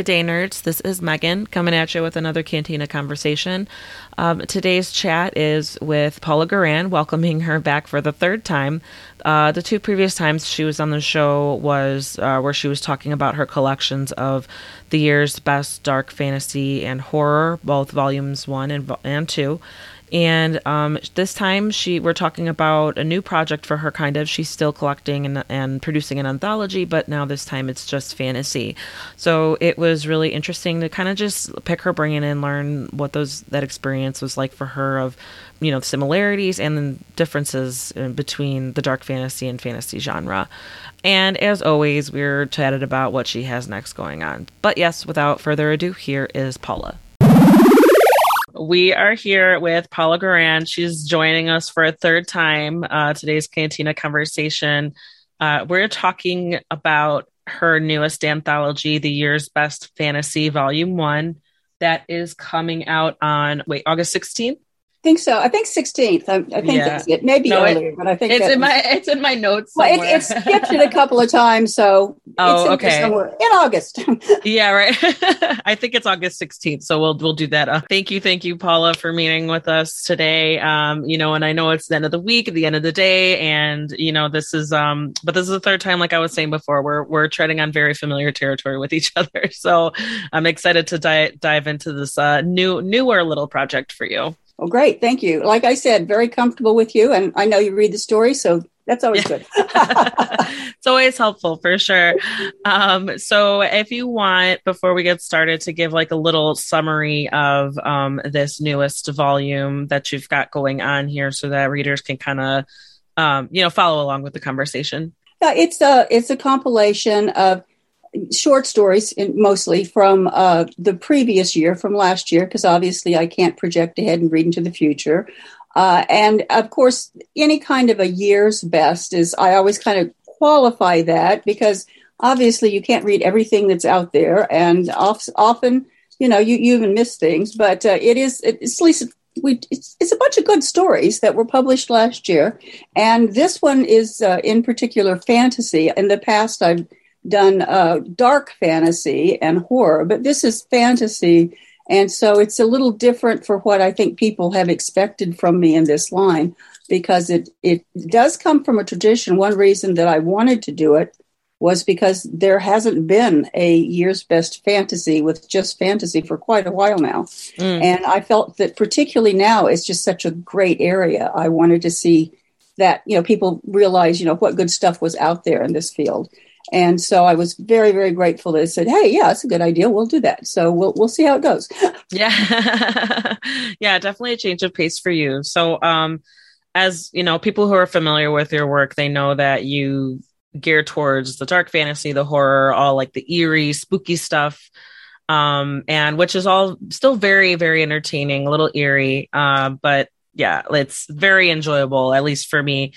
Good day, nerds. This is Megan coming at you with another Cantina conversation. Um, today's chat is with Paula Guran, welcoming her back for the third time. Uh, the two previous times she was on the show was uh, where she was talking about her collections of the year's best dark fantasy and horror, both volumes one and, and two. And um, this time, she we're talking about a new project for her. Kind of, she's still collecting and, and producing an anthology, but now this time it's just fantasy. So it was really interesting to kind of just pick her brain and learn what those that experience was like for her of, you know, similarities and the differences between the dark fantasy and fantasy genre. And as always, we're chatted about what she has next going on. But yes, without further ado, here is Paula. We are here with Paula Guran. She's joining us for a third time. Uh, today's Cantina conversation. Uh, we're talking about her newest anthology, The Year's Best Fantasy, Volume One, that is coming out on wait August sixteenth think so. I think 16th. I, I think yeah. that's it. Maybe no, earlier, it, but I think it's in my it's in my notes. Somewhere. Well, it, it's skipped it a couple of times, so oh, in okay, in August. yeah, right. I think it's August 16th, so we'll we'll do that. Uh, thank you, thank you, Paula, for meeting with us today. Um, you know, and I know it's the end of the week, the end of the day, and you know, this is um, but this is the third time, like I was saying before, we're we're treading on very familiar territory with each other. So I'm excited to dive dive into this uh, new newer little project for you. Well, great. Thank you. Like I said, very comfortable with you. And I know you read the story, so that's always good. it's always helpful for sure. Um, so if you want, before we get started, to give like a little summary of um, this newest volume that you've got going on here so that readers can kind of, um, you know, follow along with the conversation. Yeah, it's a, it's a compilation of short stories mostly from uh, the previous year, from last year, because obviously I can't project ahead and read into the future. Uh, and of course, any kind of a year's best is, I always kind of qualify that because obviously you can't read everything that's out there. And often, you know, you, you even miss things, but uh, it is, it's at least we it's, it's, a bunch of good stories that were published last year and this one is uh, in particular fantasy in the past i've done uh, dark fantasy and horror, but this is fantasy. And so it's a little different for what I think people have expected from me in this line because it, it does come from a tradition. One reason that I wanted to do it was because there hasn't been a year's best fantasy with just fantasy for quite a while now. Mm. And I felt that particularly now it's just such a great area. I wanted to see that, you know, people realize, you know, what good stuff was out there in this field. And so I was very, very grateful that I said, "Hey, yeah, that's a good idea. We'll do that." So we'll we'll see how it goes. yeah, yeah, definitely a change of pace for you. So, um, as you know, people who are familiar with your work, they know that you gear towards the dark fantasy, the horror, all like the eerie, spooky stuff, um, and which is all still very, very entertaining, a little eerie, uh, but yeah, it's very enjoyable, at least for me.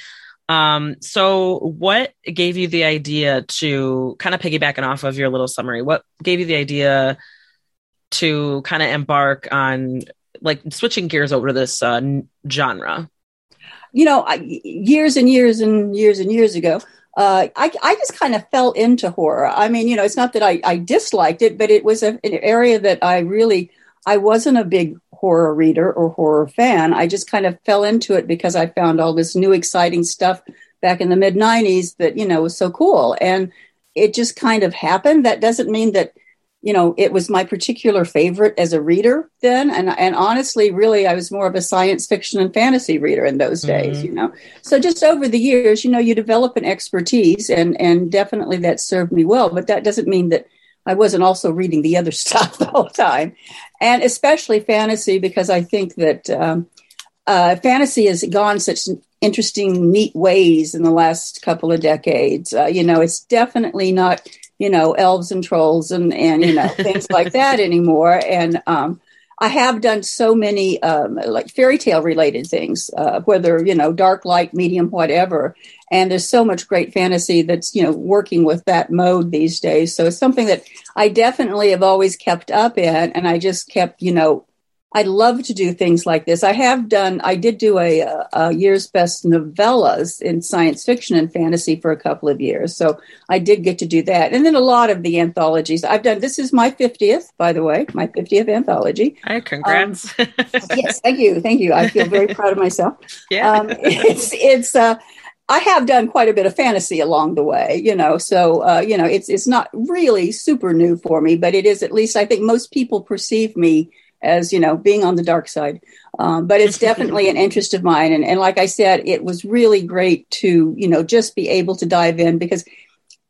Um, so what gave you the idea to kind of piggybacking off of your little summary? What gave you the idea to kind of embark on like switching gears over to this uh, genre? You know, I, years and years and years and years ago, uh, I, I just kind of fell into horror. I mean, you know, it's not that I, I disliked it, but it was a, an area that I really, I wasn't a big horror reader or horror fan. I just kind of fell into it because I found all this new exciting stuff back in the mid 90s that, you know, was so cool. And it just kind of happened. That doesn't mean that, you know, it was my particular favorite as a reader then. And, and honestly, really, I was more of a science fiction and fantasy reader in those days, mm-hmm. you know. So just over the years, you know, you develop an expertise and, and definitely that served me well. But that doesn't mean that I wasn't also reading the other stuff the whole time, and especially fantasy because I think that um, uh, fantasy has gone such interesting, neat ways in the last couple of decades. Uh, you know, it's definitely not you know elves and trolls and and you know things like that anymore. And um, I have done so many um, like fairy tale related things, uh, whether you know dark, light, medium, whatever. And there's so much great fantasy that's you know working with that mode these days. So it's something that i definitely have always kept up in and i just kept you know I love to do things like this. I have done, I did do a, a, year's best novellas in science fiction and fantasy for a couple of years. So I did get to do that. And then a lot of the anthologies I've done. This is my 50th, by the way, my 50th anthology. Hi, congrats. Um, yes, thank you. Thank you. I feel very proud of myself. Yeah. Um, it's, it's, uh, I have done quite a bit of fantasy along the way, you know. So, uh, you know, it's it's not really super new for me, but it is at least I think most people perceive me as you know being on the dark side. Um, but it's definitely an interest of mine. And, and like i said it was really great to you know just be able to dive in because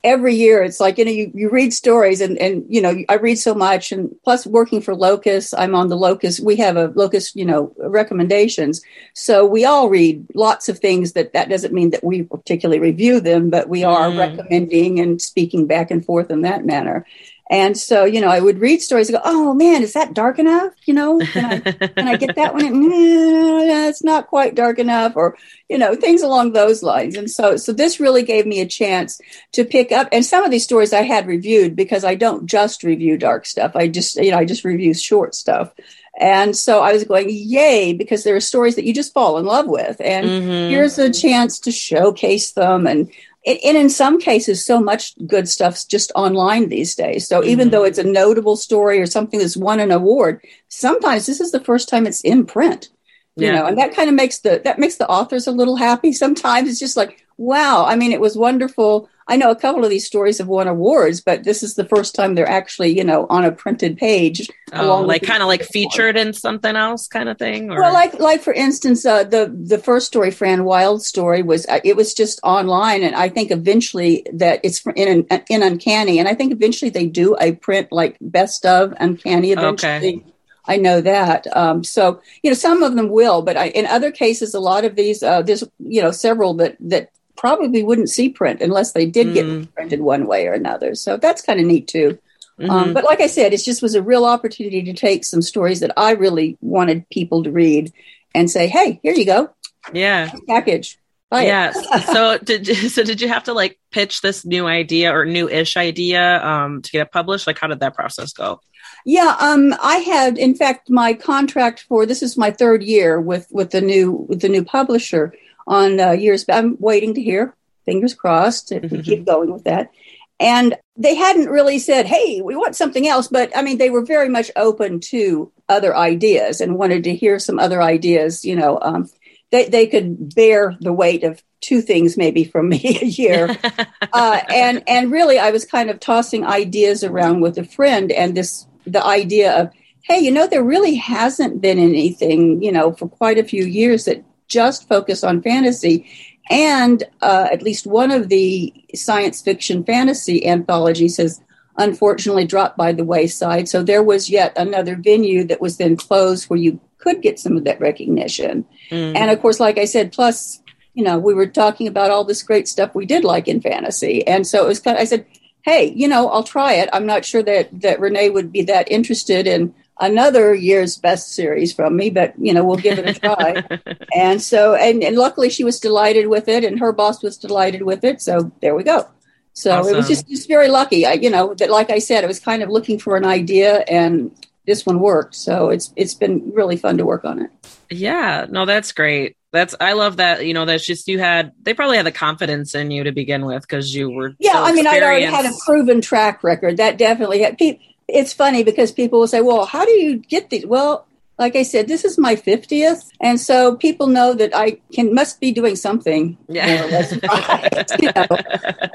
every year it's like you know you, you read stories and and you know i read so much and plus working for locus i'm on the locus we have a locus you know recommendations. So we all read lots of things that that doesn't mean that we particularly review them but we are mm. recommending and speaking back and forth in that manner and so, you know, I would read stories and go, oh man, is that dark enough? You know, can I, can I get that one? Mm, it's not quite dark enough or, you know, things along those lines. And so, so this really gave me a chance to pick up. And some of these stories I had reviewed because I don't just review dark stuff. I just, you know, I just review short stuff. And so I was going, yay, because there are stories that you just fall in love with. And mm-hmm. here's a chance to showcase them and and in some cases, so much good stuff's just online these days. So even mm-hmm. though it's a notable story or something that's won an award, sometimes this is the first time it's in print. You yeah. know, and that kind of makes the that makes the authors a little happy. Sometimes it's just like, wow. I mean, it was wonderful I know a couple of these stories have won awards, but this is the first time they're actually, you know, on a printed page. Oh, like kind of like featured in something else, kind of thing. Or? Well, like like for instance, uh, the the first story, Fran Wilde story, was uh, it was just online, and I think eventually that it's in in Uncanny, and I think eventually they do a print like best of Uncanny eventually. Okay. I know that. Um, so you know, some of them will, but I, in other cases, a lot of these, uh, there's you know several that that probably wouldn't see print unless they did mm. get printed one way or another. So that's kind of neat too. Um, mm-hmm. Um, but like I said, it just was a real opportunity to take some stories that I really wanted people to read and say, "Hey, here you go, yeah, package." Buy yeah. so did so did you have to like pitch this new idea or new-ish idea um, to get it published? Like, how did that process go? Yeah, um, I had, in fact, my contract for this is my third year with with the new with the new publisher on uh, years. I'm waiting to hear. Fingers crossed if we keep mm-hmm. going with that. And they hadn't really said, "Hey, we want something else," but I mean, they were very much open to other ideas and wanted to hear some other ideas. You know, um, they they could bear the weight of two things maybe from me a year, uh, and and really, I was kind of tossing ideas around with a friend, and this the idea of, "Hey, you know, there really hasn't been anything, you know, for quite a few years that just focus on fantasy. And uh, at least one of the science fiction fantasy anthologies has unfortunately dropped by the wayside. So there was yet another venue that was then closed where you could get some of that recognition. Mm. And of course, like I said, plus, you know, we were talking about all this great stuff we did like in fantasy. And so it was kind of, I said, hey, you know, I'll try it. I'm not sure that, that Renee would be that interested in another year's best series from me, but you know, we'll give it a try. and so, and, and luckily she was delighted with it and her boss was delighted with it. So there we go. So awesome. it was just, just very lucky. I, you know, that like I said, I was kind of looking for an idea and this one worked. So it's, it's been really fun to work on it. Yeah, no, that's great. That's I love that. You know, that's just you had. They probably had the confidence in you to begin with because you were. Yeah, so I mean, I'd already had a proven track record. That definitely had. People, it's funny because people will say, well, how do you get these? Well, like I said, this is my 50th. And so people know that I can must be doing something. Yeah. You know?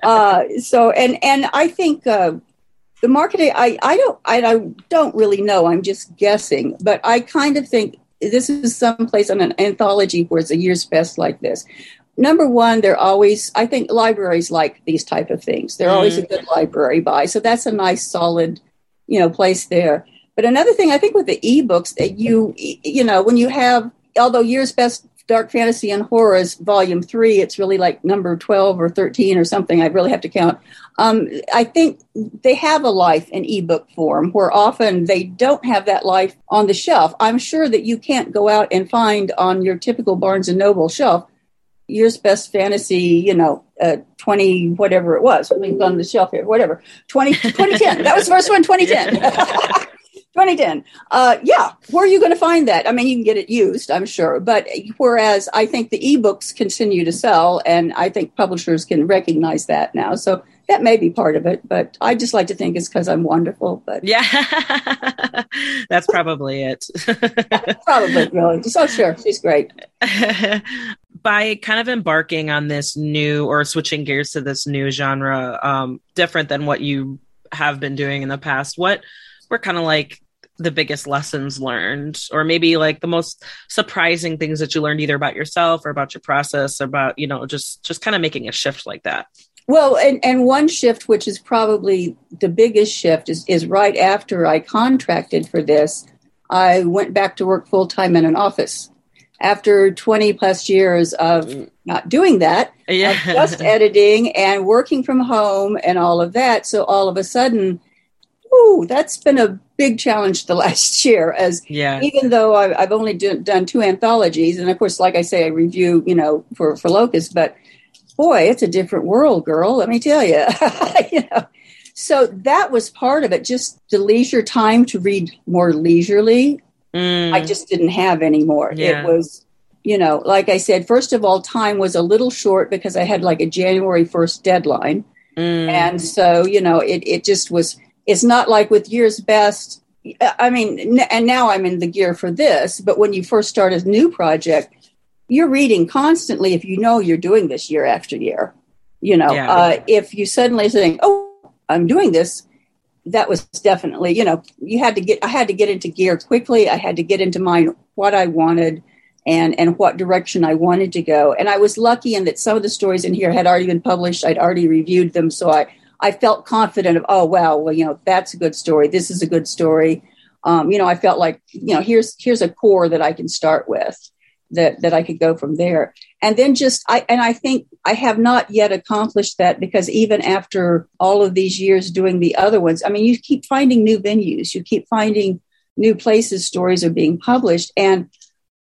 uh, so, and, and I think, uh, the marketing, I, I don't, I, I don't really know. I'm just guessing, but I kind of think this is someplace on an anthology where it's a year's best like this number one they're always i think libraries like these type of things they're mm always a good library buy so that's a nice solid you know, place there. But another thing, I think with the ebooks that you, you know, when you have, although Year's Best Dark Fantasy and Horror is volume three, it's really like number 12 or 13 or something. I really have to count. Um, I think they have a life in ebook form where often they don't have that life on the shelf. I'm sure that you can't go out and find on your typical Barnes and Noble shelf year's best fantasy, you know, uh, 20, whatever it was. We've on the shelf here, whatever. 20, 2010. that was the first one, 2010. 2010. Uh, yeah, where are you going to find that? I mean, you can get it used, I'm sure. But whereas I think the ebooks continue to sell, and I think publishers can recognize that now. So that may be part of it, but I just like to think it's because I'm wonderful. But yeah, that's probably it. probably, really. So sure, she's great. By kind of embarking on this new or switching gears to this new genre, um, different than what you have been doing in the past, what were kind of like the biggest lessons learned or maybe like the most surprising things that you learned either about yourself or about your process or about you know just just kind of making a shift like that well, and, and one shift, which is probably the biggest shift, is, is right after I contracted for this, I went back to work full time in an office. After 20 plus years of not doing that, yeah. just editing and working from home and all of that. So all of a sudden, ooh, that's been a big challenge the last year. As yeah. even though I, have only do, done two anthologies, and of course, like I say, I review, you know, for for Locus, but boy, it's a different world, girl. Let me tell you. you know, so that was part of it. Just the leisure time to read more leisurely. Mm. I just didn't have anymore. Yeah. It was, you know, like I said, first of all, time was a little short because I had like a January first deadline, mm. and so you know, it it just was. It's not like with years best. I mean, and now I'm in the gear for this. But when you first start a new project, you're reading constantly if you know you're doing this year after year. You know, yeah. uh, if you suddenly think, "Oh, I'm doing this," that was definitely, you know, you had to get. I had to get into gear quickly. I had to get into mind what I wanted and and what direction I wanted to go. And I was lucky in that some of the stories in here had already been published. I'd already reviewed them, so I I felt confident of, oh wow, well, you know, that's a good story. This is a good story. Um, you know, I felt like, you know, here's here's a core that I can start with that that I could go from there. And then just I and I think I have not yet accomplished that because even after all of these years doing the other ones, I mean, you keep finding new venues, you keep finding new places stories are being published. And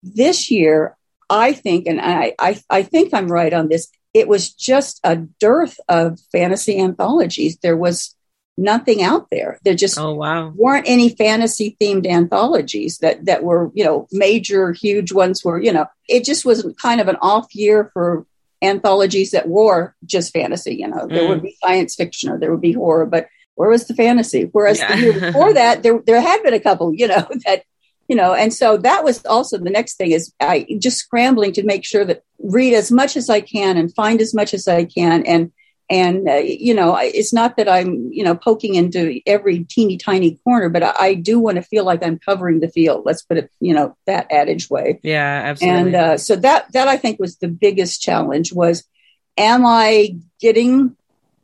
this year, I think, and I I, I think I'm right on this. It was just a dearth of fantasy anthologies. There was nothing out there. There just oh, wow. weren't any fantasy themed anthologies that that were, you know, major, huge ones were, you know, it just was kind of an off year for anthologies that were just fantasy, you know. Mm. There would mm. be science fiction or there would be horror, but where was the fantasy? Whereas yeah. the year before that, there there had been a couple, you know, that you know, and so that was also the next thing is I just scrambling to make sure that read as much as I can and find as much as I can and and uh, you know it's not that i'm you know poking into every teeny tiny corner but i, I do want to feel like i'm covering the field. Let's put it you know that adage way. Yeah absolutely. And uh, so that that i think was the biggest challenge was am i getting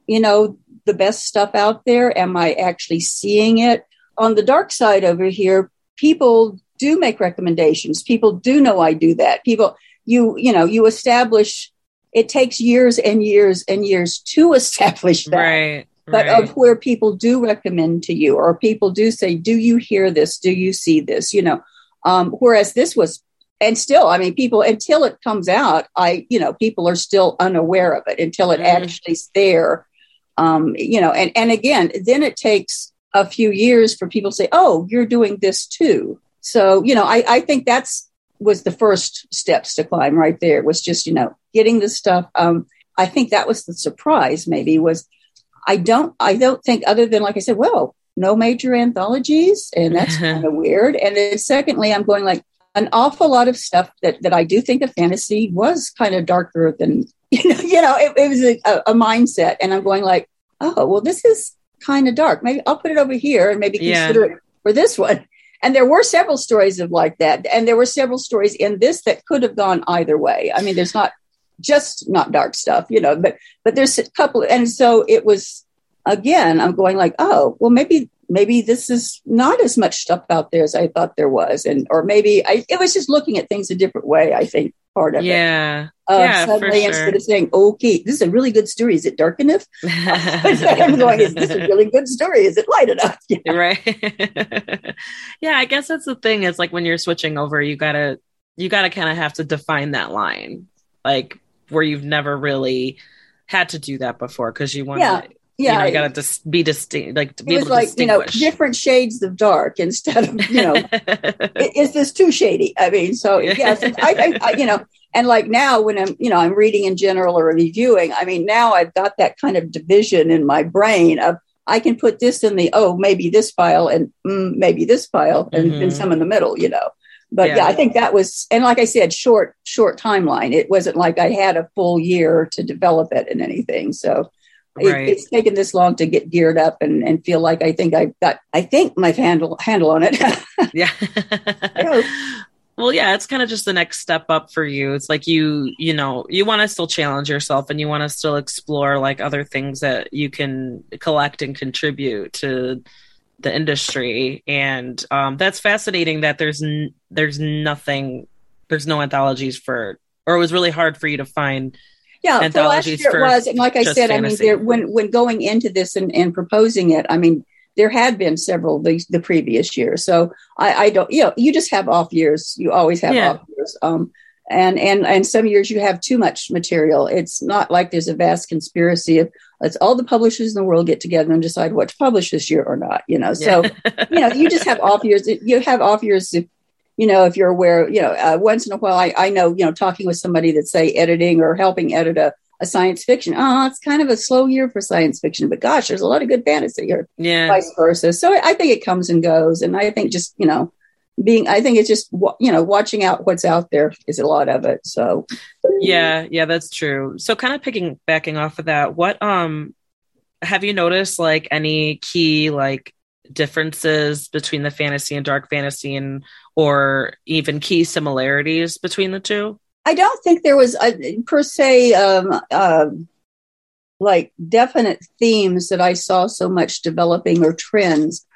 you know the best stuff out there? Am i actually seeing it? On the dark side over here people do make recommendations. People do know i do that. People you you know you establish it takes years and years and years to establish that. Right. But right. of where people do recommend to you, or people do say, "Do you hear this? Do you see this?" You know, um, whereas this was, and still, I mean, people until it comes out, I, you know, people are still unaware of it until it mm. actually is there. Um, you know, and and again, then it takes a few years for people to say, "Oh, you're doing this too." So, you know, I, I think that's was the first steps to climb right there was just you know getting the stuff um, i think that was the surprise maybe was i don't i don't think other than like i said well no major anthologies and that's kind of weird. And then secondly i'm going like an awful lot of stuff that that i do think of fantasy was kind of darker than you know you know it, it was a, a, mindset. And i'm going like oh well this is kind of dark. Maybe i'll put it over here and maybe consider yeah. it for this one. And there were several stories of like that. And there were several stories in this that could have gone either way. I mean there's not just not dark stuff you know but but there's a couple and so it was again i'm going like oh well maybe maybe this is not as much stuff out there as i thought there was and or maybe i it was just looking at things a different way i think part of yeah. it. Uh, yeah. Suddenly, sure. instead of saying, okay, this is a really good story. Is it dark enough? I'm going, is this a really good story? Is it light enough? Yeah. Right. yeah. I guess that's the thing is like when you're switching over, you gotta, you gotta kind of have to define that line, like where you've never really had to do that before because you want to, yeah. yeah, you, know, you gotta dis- be distinct, like to be it was like you know different shades of dark instead of you know, is this too shady? I mean, so yes, I, I, I, you know, and like now when I'm you know I'm reading in general or reviewing, I mean now I've got that kind of division in my brain of I can put this in the oh maybe this file and mm, maybe this file and, mm-hmm. and some in the middle, you know but yeah. yeah. i think that was and like i said short short timeline it wasn't like i had a full year to develop it and anything so right. it, it's taken this long to get geared up and, and feel like i think i've got i think my handle handle on it yeah well yeah it's kind of just the next step up for you it's like you you know you want to still challenge yourself and you want to still explore like other things that you can collect and contribute to the industry, and um, that's fascinating. That there's n- there's nothing, there's no anthologies for, or it was really hard for you to find. Yeah, anthologies for last year it was, and like I said, fantasy. I mean, there, when when going into this and, and proposing it, I mean, there had been several the, the previous year. So I, I don't, you know, you just have off years. You always have yeah. off years. Um, and and and some years you have too much material. It's not like there's a vast conspiracy of let's all the publishers in the world get together and decide what to publish this year or not. You know, so you know you just have off years. You have off years if you know if you're aware. You know, uh, once in a while I I know you know talking with somebody that's say editing or helping edit a a science fiction. Oh, it's kind of a slow year for science fiction, but gosh, there's a lot of good fantasy here. Yeah. Vice versa. So I think it comes and goes. And I think just, you know, being i think it's just you know watching out what's out there is a lot of it so yeah yeah that's true so kind of picking backing off of that what um have you noticed like any key like differences between the fantasy and dark fantasy and or even key similarities between the two i don't think there was a, per se um uh, like definite themes that i saw so much developing or trends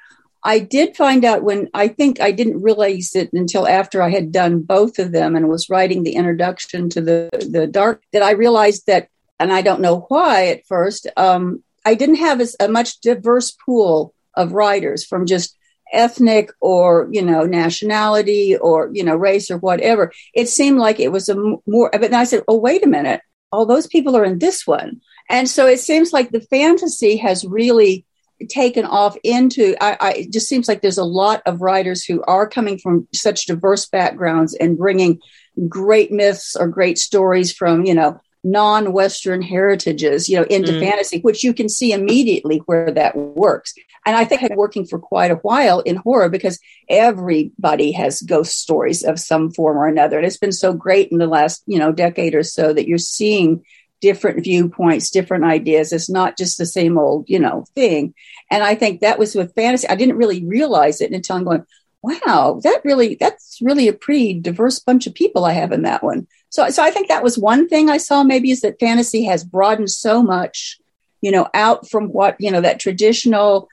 I did find out when I think I didn't realize it until after I had done both of them and was writing the introduction to the the dark that I realized that, and I don't know why at first. Um, I didn't have a, a much diverse pool of writers from just ethnic or you know nationality or you know race or whatever. It seemed like it was a more. But then I said, "Oh, wait a minute! All those people are in this one." And so it seems like the fantasy has really taken off into I, I, it just seems like there's a lot of writers who are coming from such diverse backgrounds and bringing great myths or great stories from you know non-western heritages you know into mm. fantasy which you can see immediately where that works and i think it's working for quite a while in horror because everybody has ghost stories of some form or another and it's been so great in the last you know decade or so that you're seeing different viewpoints, different ideas. It's not just the same old, you know, thing. And I think that was with fantasy. I didn't really realize it until I'm going, wow, that really, that's really a pretty diverse bunch of people I have in that one. So, so I think that was one thing I saw maybe is that fantasy has broadened so much, you know, out from what, you know, that traditional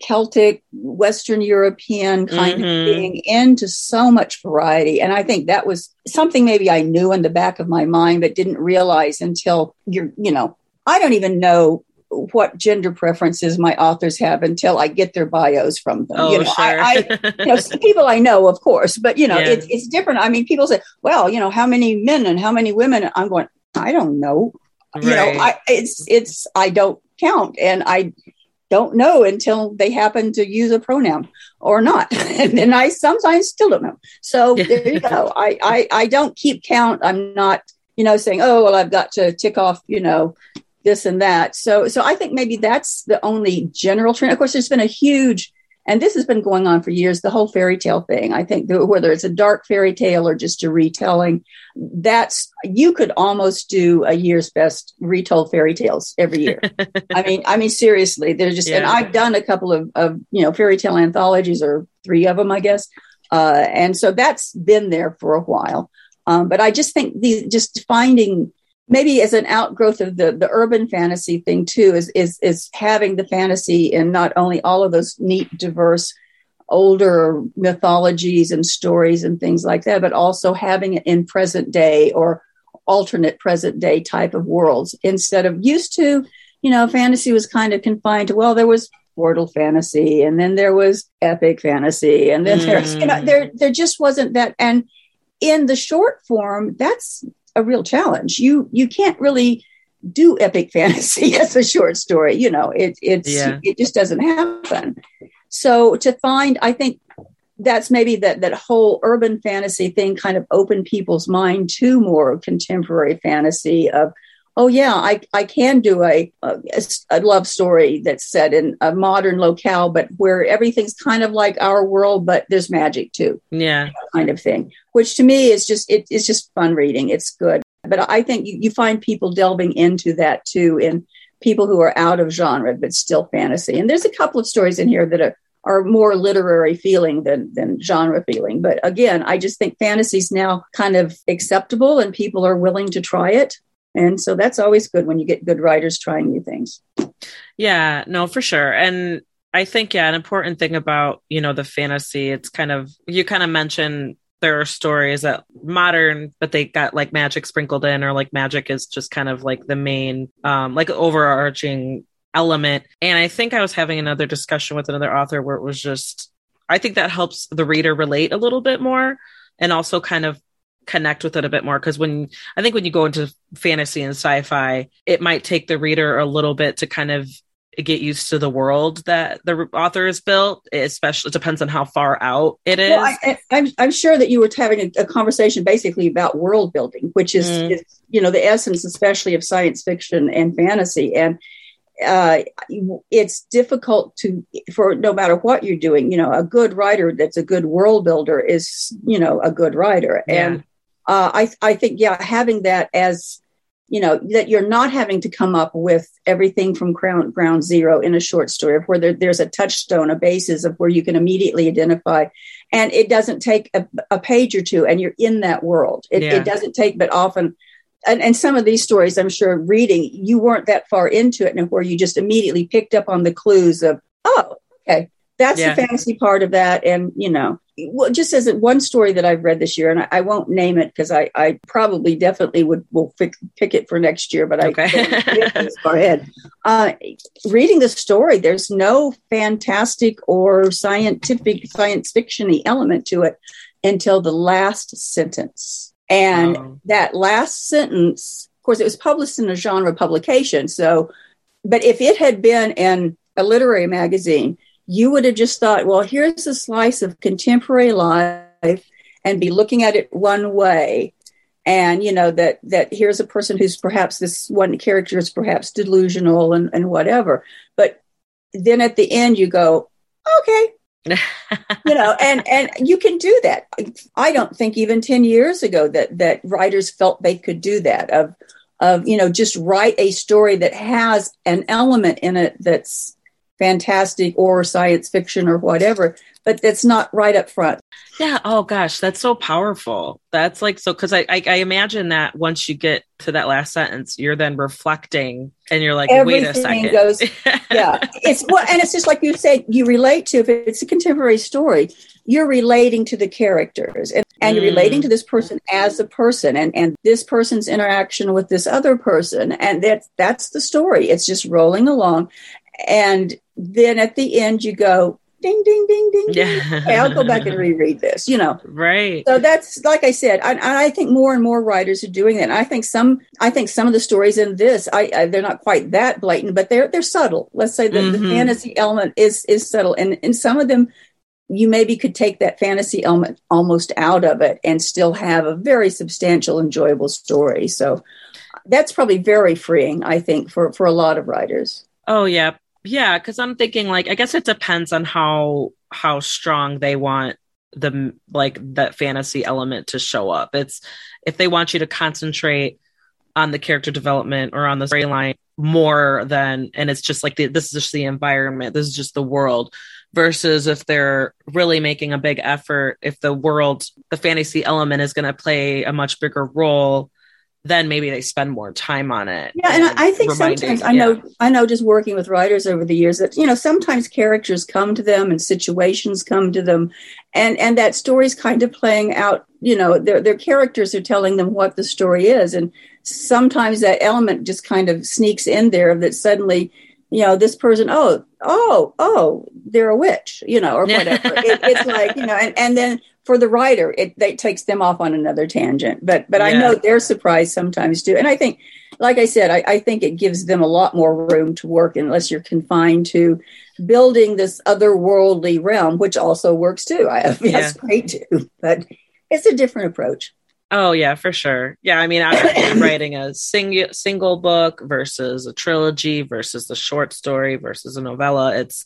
Celtic, Western European kind mm-hmm. of thing into so much variety. And I think that was something maybe I knew in the back of my mind, but didn't realize until you're, you know, I don't even know what gender preferences my authors have until I get their bios from them. Oh, you know, sure. I, I you know, people I know, of course, but you know, yeah. it's, it's different. I mean, people say, well, you know, how many men and how many women? I'm going, I don't know. Right. You know, I, it's, it's, I don't count. And I, don't know until they happen to use a pronoun or not. and then I sometimes still don't know. So there you go. I, I, I don't keep count. I'm not, you know, saying, oh, well, I've got to tick off, you know, this and that. So, so I think maybe that's the only general trend. Of course, there's been a huge and this has been going on for years the whole fairy tale thing i think whether it's a dark fairy tale or just a retelling that's you could almost do a year's best retold fairy tales every year i mean i mean seriously they're just yeah. and i've done a couple of, of you know fairy tale anthologies or three of them i guess uh, and so that's been there for a while um, but i just think these just finding maybe as an outgrowth of the the urban fantasy thing too is is is having the fantasy in not only all of those neat diverse older mythologies and stories and things like that but also having it in present day or alternate present day type of worlds instead of used to you know fantasy was kind of confined to well there was portal fantasy and then there was epic fantasy and then mm. there's you know mm. there there just wasn't that and in the short form that's a real challenge. You you can't really do epic fantasy as a short story. You know, it it's yeah. it just doesn't happen. So to find, I think that's maybe that that whole urban fantasy thing kind of opened people's mind to more contemporary fantasy of oh yeah i i can do a, a, a love story that's set in a modern locale but where everything's kind of like our world but there's magic too. Yeah. Kind of thing which to me is just it, it's just fun reading. It's good. But i think you, you find people delving into that too in people who are out of genre but still fantasy. And there's a couple of stories in here that are are more literary feeling than than genre feeling. But again, I just think fantasy's now kind of acceptable and people are willing to try it. And so that's always good when you get good writers trying new things. Yeah, no, for sure. And I think yeah, an important thing about, you know, the fantasy, it's kind of you kind of mentioned there are stories that modern but they got like magic sprinkled in or like magic is just kind of like the main um like overarching element. And I think I was having another discussion with another author where it was just, I think that helps the reader relate a little bit more and also kind of connect with it a bit more because when i think when you go into fantasy and sci-fi it might take the reader a little bit to kind of get used to the world that the author has built especially it depends on how far out it is well, I, am I'm, I'm sure that you were having a, a, conversation basically about world building which is, mm. is you know the essence especially of science fiction and fantasy and uh, it's difficult to for no matter what you're doing you know a good writer that's a good world builder is you know a good writer yeah. and uh, I, I think yeah having that as you know that you're not having to come up with everything from ground, ground zero in a short story of where there, there's a touchstone a basis of where you can immediately identify and it doesn't take a, a page or two and you're in that world it, yeah. it doesn't take but often and, and some of these stories, I'm sure reading, you weren't that far into it and where you just immediately picked up on the clues of, oh, okay, that's yeah. the fantasy part of that. And, you know, well, just as one story that I've read this year, and I, I won't name it because I, I, probably definitely would will pick, pick it for next year, but okay. I far ahead. Uh, reading the story, there's no fantastic or scientific science fictiony element to it until the last sentence. And um, that last sentence, of course, it was published in a genre publication. So, but if it had been in a literary magazine, you would have just thought, well, here's a slice of contemporary life and be looking at it one way. And, you know, that, that here's a person who's perhaps this one character is perhaps delusional and, and whatever. But then at the end, you go, okay, you know and and you can do that i don't think even 10 years ago that that writers felt they could do that of of you know just write a story that has an element in it that's fantastic or science fiction or whatever but that's not right up front. Yeah. Oh gosh. That's so powerful. That's like so because I, I, I imagine that once you get to that last sentence you're then reflecting and you're like Everything wait a second. goes yeah. It's well and it's just like you said you relate to if it's a contemporary story you're relating to the characters and, and mm. you're relating to this person as a person and and this person's interaction with this other person. And that's that's the story. It's just rolling along. And then at the end you go ding ding ding ding yeah. Okay, i'll go back and reread this you know. Right. So that's like i said I, I think more and more writers are doing that. And i think some i think some of the stories in this I, I they're not quite that blatant but they're they're subtle. Let's say the, mm-hmm. the fantasy element is is subtle and and some of them you maybe could take that fantasy element almost out of it and still have a very substantial enjoyable story. So that's probably very freeing i think for for a lot of writers. Oh yeah yeah, because I'm thinking like I guess it depends on how how strong they want the like that fantasy element to show up. It's if they want you to concentrate on the character development or on the storyline more than and it's just like the, this is just the environment this is just the world versus if they're really making a big effort if the world the fantasy element is going to play a much bigger role then maybe they spend more time on it. Yeah, and, and I think sometimes I know I know just working with writers over the years that you know sometimes characters come to them and situations come to them, and and that story's kind of playing out. You know, their their characters are telling them what the story is, and sometimes that element just kind of sneaks in there that suddenly you know this person oh oh oh they're a witch you know or whatever it, it's like you know and, and then for the writer, it, it takes them off on another tangent. But but yeah. I know they're surprised sometimes too. And I think like I said, I, I think it gives them a lot more room to work unless you're confined to building this otherworldly realm, which also works too. I have yeah. that's great too, but it's a different approach. Oh yeah, for sure. Yeah, I mean, I'm writing a single single book versus a trilogy versus the short story versus a novella. It's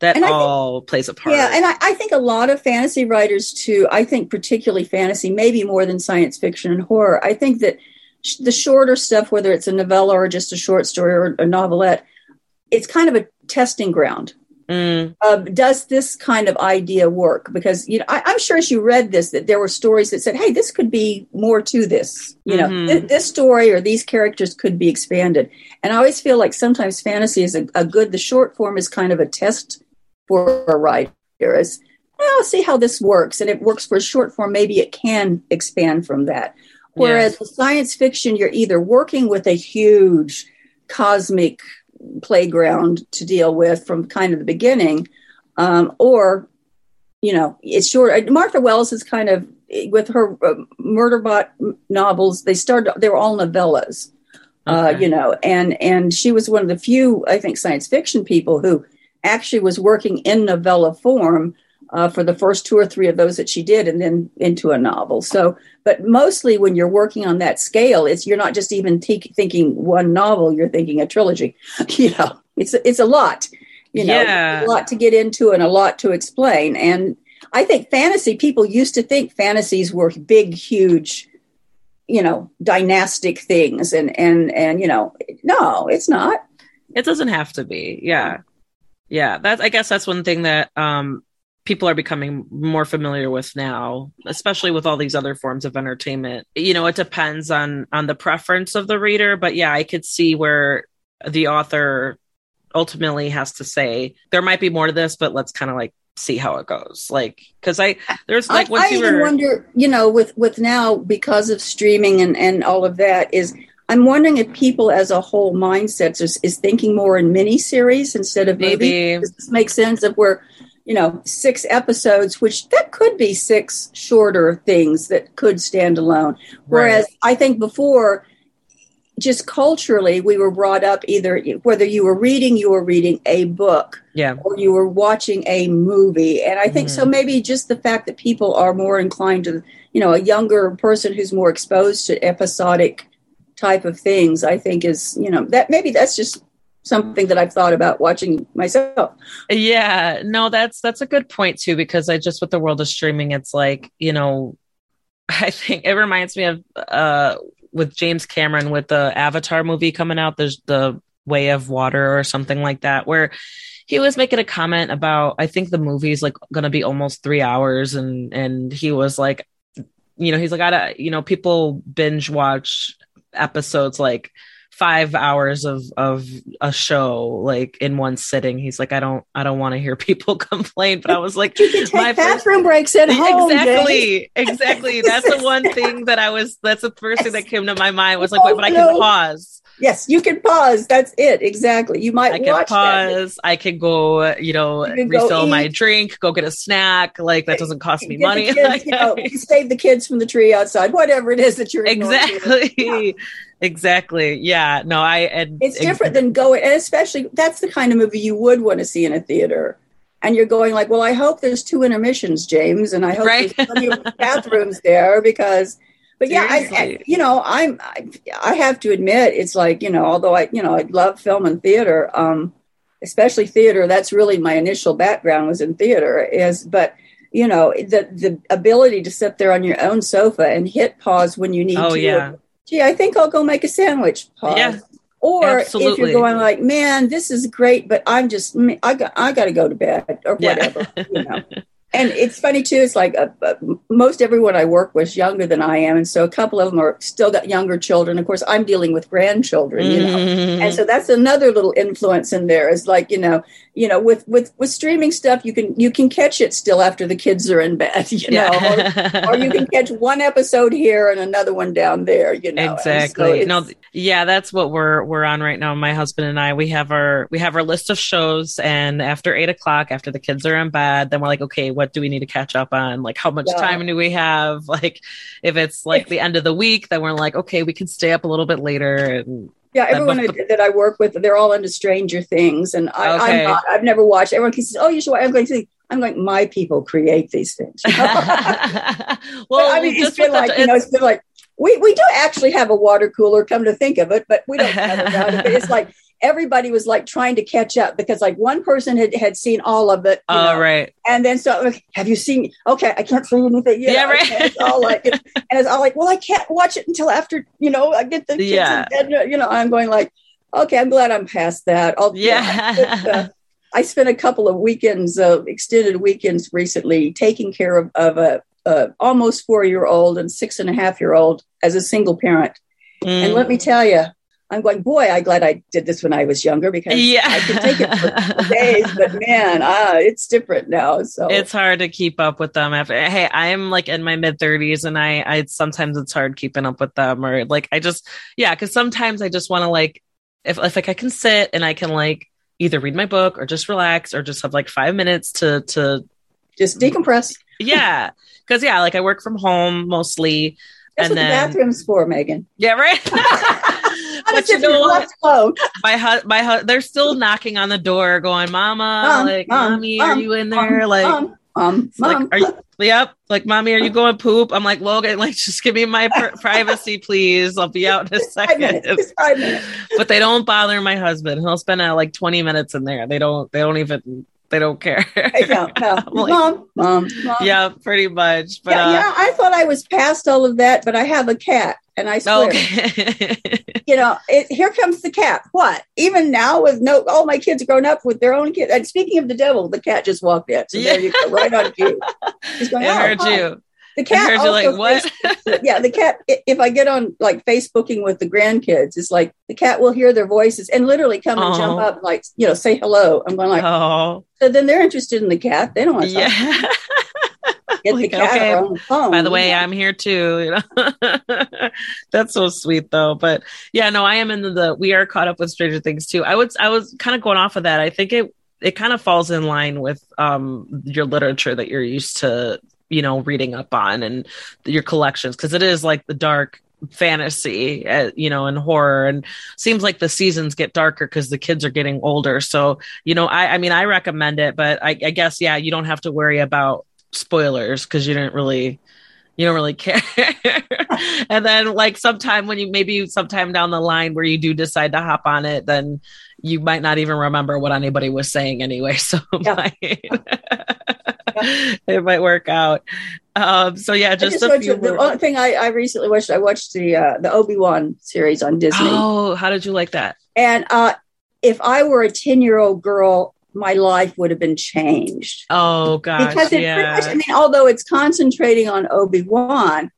that all think, plays a part. Yeah, and I, I, think a lot of fantasy writers too. I think particularly fantasy, maybe more than science fiction and horror. I think that sh- the shorter stuff, whether it's a novella or just a short story or a novelette, it's kind of a testing ground. Mm. Uh, does this kind of idea work? Because you know, I, am sure as you read this, that there were stories that said, "Hey, this could be more to this." You know, mm-hmm. th- this story or these characters could be expanded. And I always feel like sometimes fantasy is a, a good. The short form is kind of a test for a writer. Is well, see how this works, and it works for a short form. Maybe it can expand from that. Whereas yes. science fiction, you're either working with a huge cosmic playground to deal with from kind of the beginning, um, or you know, it's short. Martha Wells is kind of with her uh, Murderbot novels. They started; they were all novellas, okay. uh, you know, and and she was one of the few, I think, science fiction people who actually was working in novella form uh, for the first two or three of those that she did, and then into a novel. So, but mostly when you're working on that scale, it's you're not just even te- thinking one novel; you're thinking a trilogy. you know, it's it's a lot. You know, yeah. a lot to get into and a lot to explain. And I think fantasy people used to think fantasies were big, huge, you know, dynastic things, and and and you know, no, it's not. It doesn't have to be. Yeah. Yeah, that's I guess that's one thing that um people are becoming more familiar with now especially with all these other forms of entertainment. You know it depends on on the preference of the reader but yeah i could see where the author ultimately has to say there might be more to this but let's kind of like see how it goes. Like because i there's like I, I even were... wonder you know with with now because of streaming and and all of that is i'm wondering if people as a whole mindsets is, is thinking more in mini series instead of maybe movies. does this make sense of where you know, six episodes, which that could be six shorter things that could stand alone. Whereas. I think before, just culturally, we were brought up either whether you were reading, you were reading a book, yeah, or you were watching a movie. And I think mm-hmm. so. Maybe just the fact that people are more inclined to, you know, a younger person who's more exposed to episodic type of things, I think is, you know, that maybe that's just something that I've thought about watching myself. Yeah, no, that's that's a good point too because I just with the world of streaming, it's like you know, I think it reminds me of uh with James Cameron with the Avatar movie coming out. There's the Way of Water or something like that where he was making a comment about I think the movie's like going to be almost 3 hours and and he was like you know he's like I you know people binge watch episodes like five hours of of a show like in one sitting. He's like, I don't I don't want to hear people complain. But I was like, you can take my bathroom first... breaks at home. Exactly, exactly. That's the one thing that I was. That's the first thing that came to my mind was like, wait, but I can pause. Yes, you can pause. That's it. Exactly. You might I can pause. I can go, you know, you refill my drink, go get a snack. Like that doesn't cost me money. Kids, you know, save the kids from the tree outside. Whatever it is that you're exactly. Yeah. Exactly. Yeah. No, I. And, it's different than going, and especially that's the kind of movie you would want to see in a theater. And you're going like, well, I hope there's two intermissions, James, and I hope right? there's plenty of bathrooms there because but yeah, I, I, you know, I'm, I, I, have to admit, it's like, you know, although I, you know, I love film and theater, um, especially theater, that's really my initial background was in theater is, but you know, the, the ability to sit there on your own sofa and hit pause when you need oh, to. yeah. Gee, I think I'll go make a sandwich. Pause. Yeah. Or Absolutely. if you're going like, man, this is great, but I'm just, I got, I got to go to bed or whatever. Yeah. you know. and it's funny too. It's like uh, uh, most everyone I work with is younger than I am, and so a couple of them are still got younger children. Of course, I'm dealing with grandchildren, you know, mm-hmm. and so that's another little influence in there. Is like you know, you know, with with with streaming stuff, you can you can catch it still after the kids are in bed, you know, yeah. or, or, you can catch one episode here and another one down there, you know. Exactly. So no, yeah, that's what we're we're on right now. My husband and I, we have our we have our list of shows, and after eight o'clock, after the kids are in bed, then we're like, okay what do we need to catch up on? Like, how much yeah. time do we have? Like, if it's like the end of the week, then we're like, okay, we can stay up a little bit later. And yeah, everyone that I work with, they're all into Stranger Things, and I, okay. I'm not, I've never watched. Everyone says, "Oh, you should." I'm going to see. I'm like, my people create these things. well, I mean, it's been like, you know, it's been like, we, we do actually have a water cooler, come to think of it, but we don't have it. But it's like everybody was like trying to catch up because like one person had, had seen all of it. Oh, know, right. And then so like, have you seen? Okay, I can't see anything. yeah, right. And it's all like, and it's all like, well, I can't watch it until after you know I get the kids yeah. you know, I'm going like, okay, I'm glad I'm past that. I'll, yeah. You know, uh, I spent a couple of weekends, uh, extended weekends recently, taking care of, of a, a almost four year old and six and a half year old as a single parent. Mm. And let me tell you, I'm going, boy, I'm glad I did this when I was younger because yeah. I could take it for days, but man, ah, it's different now. So it's hard to keep up with them after hey, I am like in my mid thirties and I I sometimes it's hard keeping up with them or like I just yeah, because sometimes I just want to like if if like I can sit and I can like either read my book or just relax or just have like five minutes to to just decompress. Yeah. Cause yeah, like I work from home mostly. That's and what then, the bathroom's for, Megan. Yeah, right. but you know what? My hu- my hu- they're still knocking on the door, going, "Mama, mom, like, mom, mommy, mom, are you in there?" like, mom, like, are you? Yep. Like, mommy, are you going poop? I'm like, Logan, like, just give me my pr- privacy, please. I'll be out in a second. Five minutes, five minutes. but they don't bother my husband. He'll spend uh, like 20 minutes in there. They don't. They don't even they don't care. no, no. like, mom, mom, mom. Yeah, pretty much. But yeah, uh, yeah, I thought I was past all of that, but I have a cat, and I swear, okay. you know, it, here comes the cat. What? Even now, with no, all my kids grown up with their own kids. And speaking of the devil, the cat just walked in. So yeah. there you go, right on cue. He's going. I oh, heard you. The cat. also like what? yeah, the cat. If I get on like Facebooking with the grandkids, it's like the cat will hear their voices and literally come and oh. jump up, like you know, say hello. I'm going like, oh. So then they're interested in the cat. They don't want to. Yeah. Get like, the cat okay. on the phone. By the way, I'm here too. You know, that's so sweet though. But yeah, no, I am in the, the we are caught up with Stranger Things too. I was I was kind of going off of that. I think it it kind of falls in line with um your literature that you're used to you know reading up on and your collections because it is like the dark fantasy uh, you know and horror and seems like the seasons get darker because the kids are getting older. So you know i i mean i recommend it but i, I guess yeah you don't have to worry about spoilers because you didn't really you don't really care. And then like sometime when you maybe sometime down the line where you do decide to hop on it then you might not even remember what anybody was saying anyway so yeah. it might work out um, so yeah, just, just the only thing I, I recently watched, I watched the uh, the Obi Wan series on Disney. Oh, how did you like that? And uh, if I were a ten year old girl, my life would have been changed. Oh gosh, because it yeah. much, I mean, although it's concentrating on Obi Wan,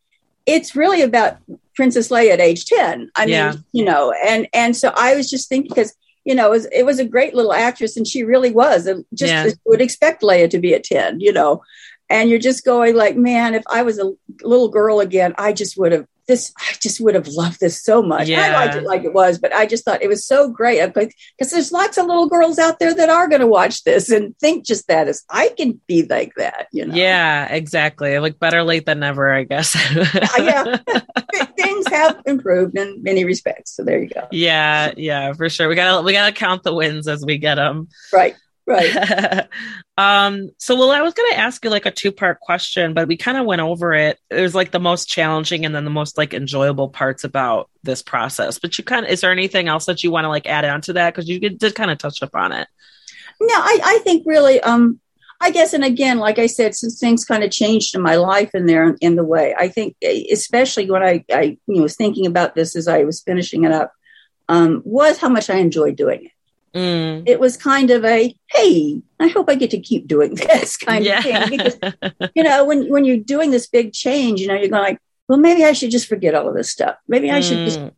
it's really about Princess Leia at age ten. I yeah. mean, you know, and and so I was just thinking because you know, it was, it was, a great little actress, and she really was. And just yeah. would expect Leia to be a ten, you know and you're just going like man if i was a little girl again i just would have this i just would have loved this so much. Yeah. i liked it like it was but i just thought it was so great. Because there's lots of little girls out there that are going to watch this and think just that as i can be like that you know? Yeah exactly. Like better late than never i guess. Uh, yeah. Things have improved in many respects so there you go. Yeah yeah for sure. We gotta we gotta count the wins as we get them right Right. um, so well, I was gonna ask you like a two-part question, but we kind of went over it. It was like the most challenging and then the most like enjoyable parts about this process. But you kind of is there anything else that you want to like add on to that? Because you did kind of touch upon it. No, I, I think really um I guess, and again, like I said, since things kind of changed in my life in there in the way, I think, especially when I, I you know, was thinking about this as I was finishing it up, um, was how much I enjoyed doing it. Mm. It was kind of a hey, I hope I get to keep doing this kind yeah. of thing because you know when when you're doing this big change, you know you're going like, well, maybe I should just forget all of this stuff. Maybe I mm. should just mm.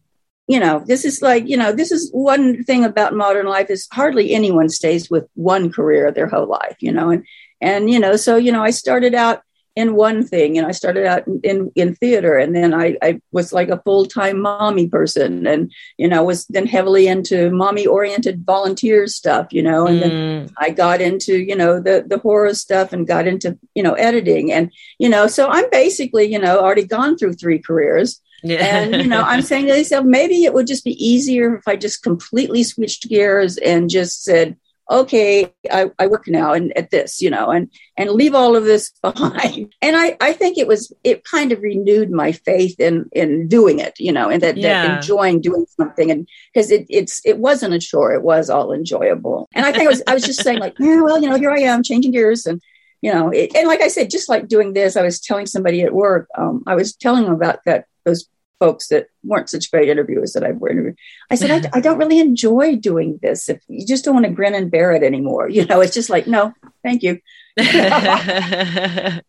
you know this is like you know this is one thing about modern life is hardly anyone stays with one career their whole life you know and and you know so you know i started out in one thing. And I started out in, in, in theater and then I, I was like a full time mommy person and, you know, was then heavily into mommy oriented volunteer stuff, you know, and mm. then I got into, you know, the, the horror stuff and got into, you know, editing. And, you know, so I'm basically, you know, already gone through three careers. Yeah. and you know, I'm saying to myself, maybe it would just be easier if I just completely switched gears and just said, okay, I, I work now and at this, you know, and and leave all of this behind. And I, I think it was it kind of renewed my faith in in doing it, you know, and that, yeah. that enjoying doing something. And because it it's it wasn't a chore, it was all enjoyable. And I think I was I was just saying like, yeah, well, you know, here I am changing gears and you know, it, and like I said, just like doing this, I was telling somebody at work, um, I was telling them about that those folks that weren't such great interviewers that I've interviewed. I said, I, I, don't really enjoy doing this. If you just don't want to grin and bear it anymore, you know, it's just like, no, thank you. Talking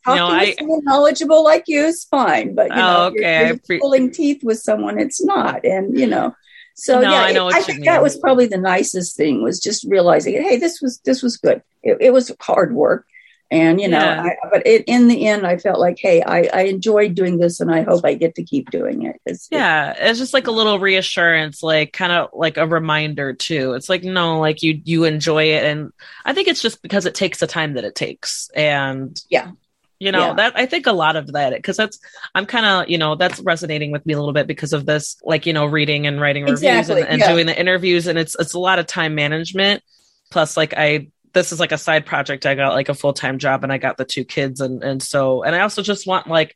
no, I, someone knowledgeable like you is fine, but you know, oh, okay. you're, you're pre- pulling teeth with someone, it's not. And you know, so no, yeah, I, know it, I think mean. that was probably the nicest thing was just realizing, hey, this was this was good. It, it was hard work, and, you know, yeah. I, but it, in the end, I felt like, hey, I, I enjoyed doing this and I hope I get to keep doing it. It's, yeah. It's, just like a little reassurance, like kind of like a reminder too. It's like, no, like you, you enjoy it. And I think it's just because it takes the time that it takes. And yeah, you know yeah. that i think a lot of that because that's i'm kind of you know that's resonating with me a little bit because of this like you know reading and writing reviews exactly. and, and yeah. doing the interviews and it's it's a lot of time management plus like i this is like a side project. I got like a full time job and I got the two kids. And, and so, and I also just want like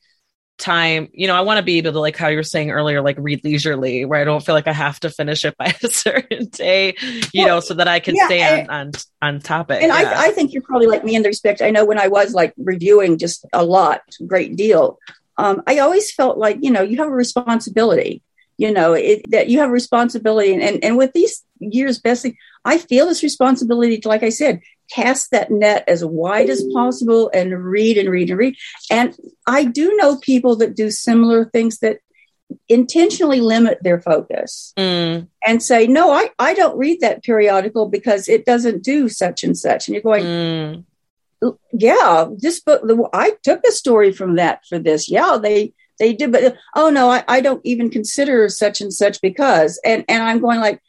time, you know, I want to be able to, like how you were saying earlier, like read leisurely, where I don't feel like I have to finish it by a certain day, you well, know, so that I can yeah, stay on, on, on topic. And yeah. I, I think you're probably like me in the respect. I know when I was like reviewing just a lot, great deal. Um, I always felt like, you know, you have a responsibility you know it, that you have responsibility and, and, and with these years bessie i feel this responsibility to like i said cast that net as wide as possible and read and read and read and i do know people that do similar things that intentionally limit their focus mm. and say no I, I don't read that periodical because it doesn't do such and such and you're going mm. yeah this book i took a story from that for this yeah they they did but oh no I, I don't even consider such and such because and and i'm going like